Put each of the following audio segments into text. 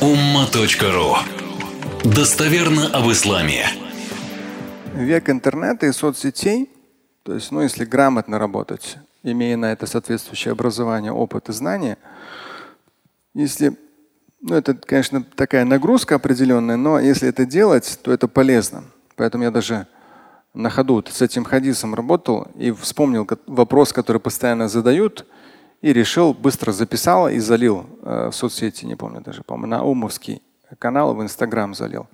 umma.ru Достоверно об исламе. Век интернета и соцсетей, то есть, ну, если грамотно работать, имея на это соответствующее образование, опыт и знания, если, ну, это, конечно, такая нагрузка определенная, но если это делать, то это полезно. Поэтому я даже на ходу с этим хадисом работал и вспомнил вопрос, который постоянно задают, и решил, быстро записал и залил э, в соцсети, не помню даже, по-моему, на Умовский канал в Инстаграм залил.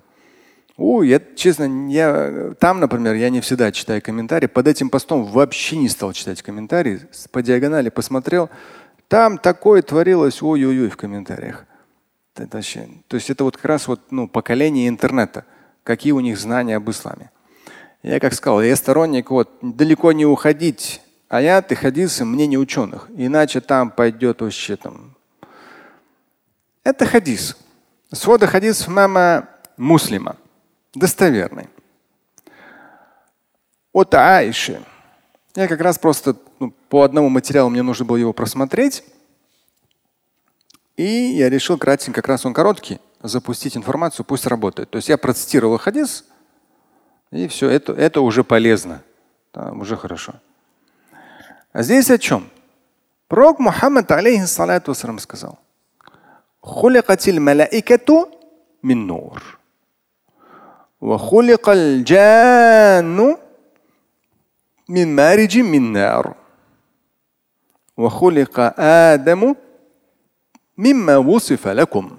Ой, я, честно, я, там, например, я не всегда читаю комментарии. Под этим постом вообще не стал читать комментарии. По диагонали посмотрел. Там такое творилось, ой-ой-ой, в комментариях. Это вообще, то есть это вот как раз вот, ну, поколение интернета. Какие у них знания об исламе. Я как сказал, я сторонник вот далеко не уходить аяты, хадисы мнение ученых. Иначе там пойдет вообще там. Это хадис. Свода хадис мама муслима. Достоверный. От Аиши. Я как раз просто ну, по одному материалу мне нужно было его просмотреть. И я решил кратенько, как раз он короткий, запустить информацию, пусть работает. То есть я процитировал хадис, и все, это, это уже полезно. Да, уже хорошо. А здесь о чем? Пророк Мухаммад, алейхиссалату вассалам, сказал, خلقت الملائكة من نور وخلق الجان من مارج من نار وخلق آدم مما وصف لكم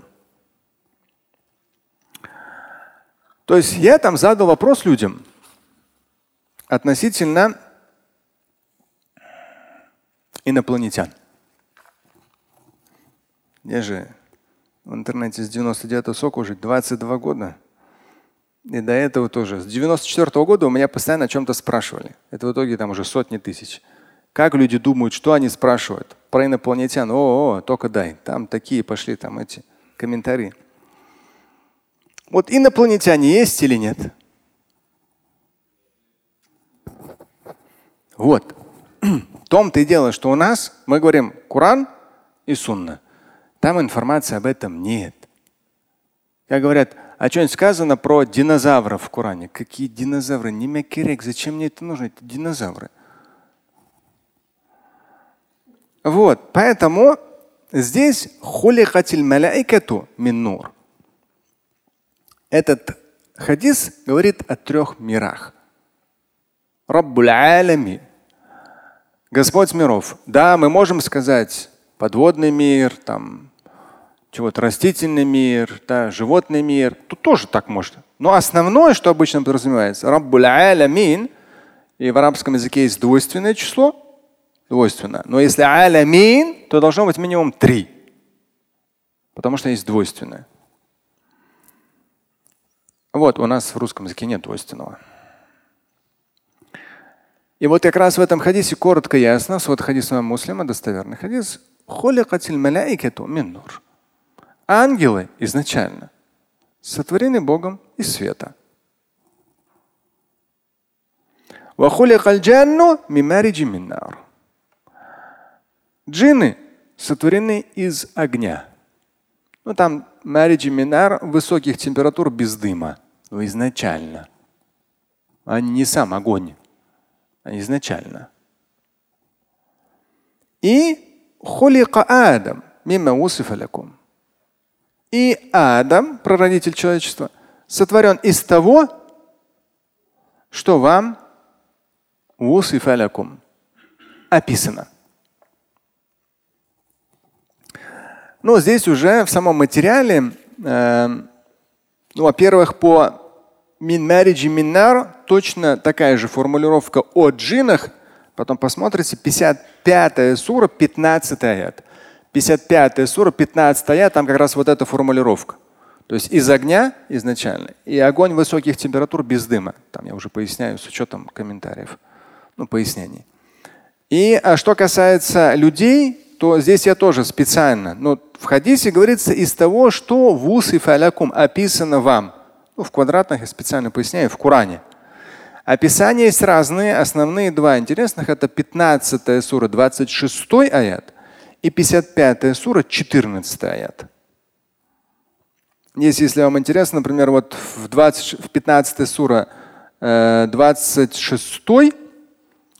То есть я там задал вопрос людям относительно инопланетян. Я же в интернете с 99 сока уже 22 года. И до этого тоже. С 94 -го года у меня постоянно о чем-то спрашивали. Это в итоге там уже сотни тысяч. Как люди думают, что они спрашивают? Про инопланетян. О, о, только дай. Там такие пошли там эти комментарии. Вот инопланетяне есть или нет? Вот. В том-то и дело, что у нас, мы говорим Коран и Сунна. Там информации об этом нет. Как говорят, а что-нибудь сказано про динозавров в Коране? Какие динозавры? Не мякерек, зачем мне это нужно? Это динозавры. Вот, поэтому здесь хуликатиль маляикату минур. Этот хадис говорит о трех мирах. Раббуль. Господь миров. Да, мы можем сказать подводный мир, там чего-то растительный мир, да, животный мир. Тут тоже так можно. Но основное, что обычно подразумевается, Раббуль алямин, и в арабском языке есть двойственное число, двойственно. Но если алямин, то должно быть минимум три. Потому что есть двойственное. Вот, у нас в русском языке нет двойственного. И вот как раз в этом хадисе коротко ясно, вот хадис муслима, достоверный хадис, Ангелы изначально сотворены Богом из света. Джинны сотворены из огня. Ну там мариджи минар высоких температур без дыма. Но ну, изначально. Они не сам огонь, изначально. И хулика Адам мимо усифалякум. И Адам, прародитель человечества, сотворен из того, что вам усифалякум описано. Но здесь уже в самом материале, э, ну, во-первых, по мин марриджи миннар точно такая же формулировка о джинах. Потом посмотрите, 55 сура, 15 аят. 55 сура, 15 аят, там как раз вот эта формулировка. То есть из огня изначально и огонь высоких температур без дыма. Там я уже поясняю с учетом комментариев, ну, пояснений. И а что касается людей, то здесь я тоже специально, но в хадисе говорится из того, что в усы фалякум описано вам. Ну, в квадратных я специально поясняю, в Коране. Описания есть разные. Основные два интересных это 15 сура, 26 аят и 55 сура, 14 аят. Есть, если вам интересно, например, вот в, 20, в 15 сура, э, 26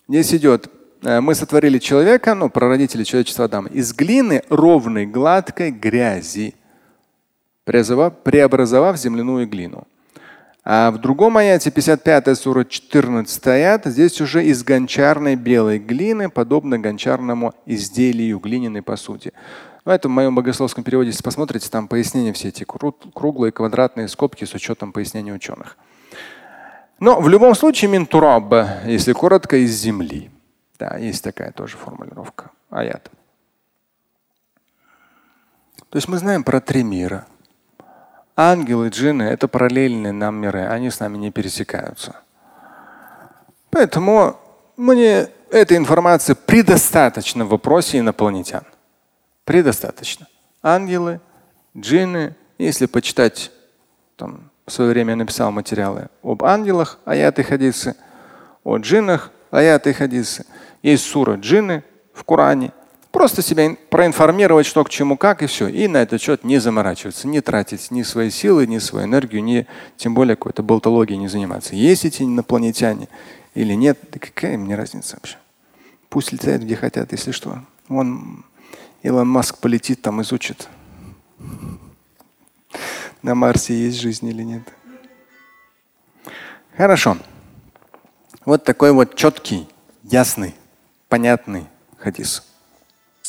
здесь идет, э, мы сотворили человека, ну, прародители человечества Адама, из глины ровной, гладкой грязи, преобразовав земляную глину. А в другом аяте, 55 сура, 14 аят, здесь уже из гончарной белой глины, подобно гончарному изделию глиняной посуде. Но это в моем богословском переводе, если посмотрите, там пояснения все эти круглые квадратные скобки с учетом пояснений ученых. Но в любом случае минтураб, если коротко, из земли. Да, есть такая тоже формулировка аята. То есть мы знаем про три мира. Ангелы, джинны – это параллельные нам миры, они с нами не пересекаются. Поэтому мне этой информации предостаточно в вопросе инопланетян. Предостаточно. Ангелы, джинны, если почитать, там, в свое время я написал материалы об ангелах, аяты хадисы, о джиннах, аяты хадисы. Есть сура джинны в Коране – Просто себя проинформировать, что к чему, как и все. И на этот счет не заморачиваться, не тратить ни свои силы, ни свою энергию, ни тем более какой-то болтологией не заниматься. Есть эти инопланетяне или нет, да какая мне разница вообще? Пусть летают где хотят, если что. Он Илон Маск полетит, там изучит. На Марсе есть жизнь или нет. Хорошо. Вот такой вот четкий, ясный, понятный хадис.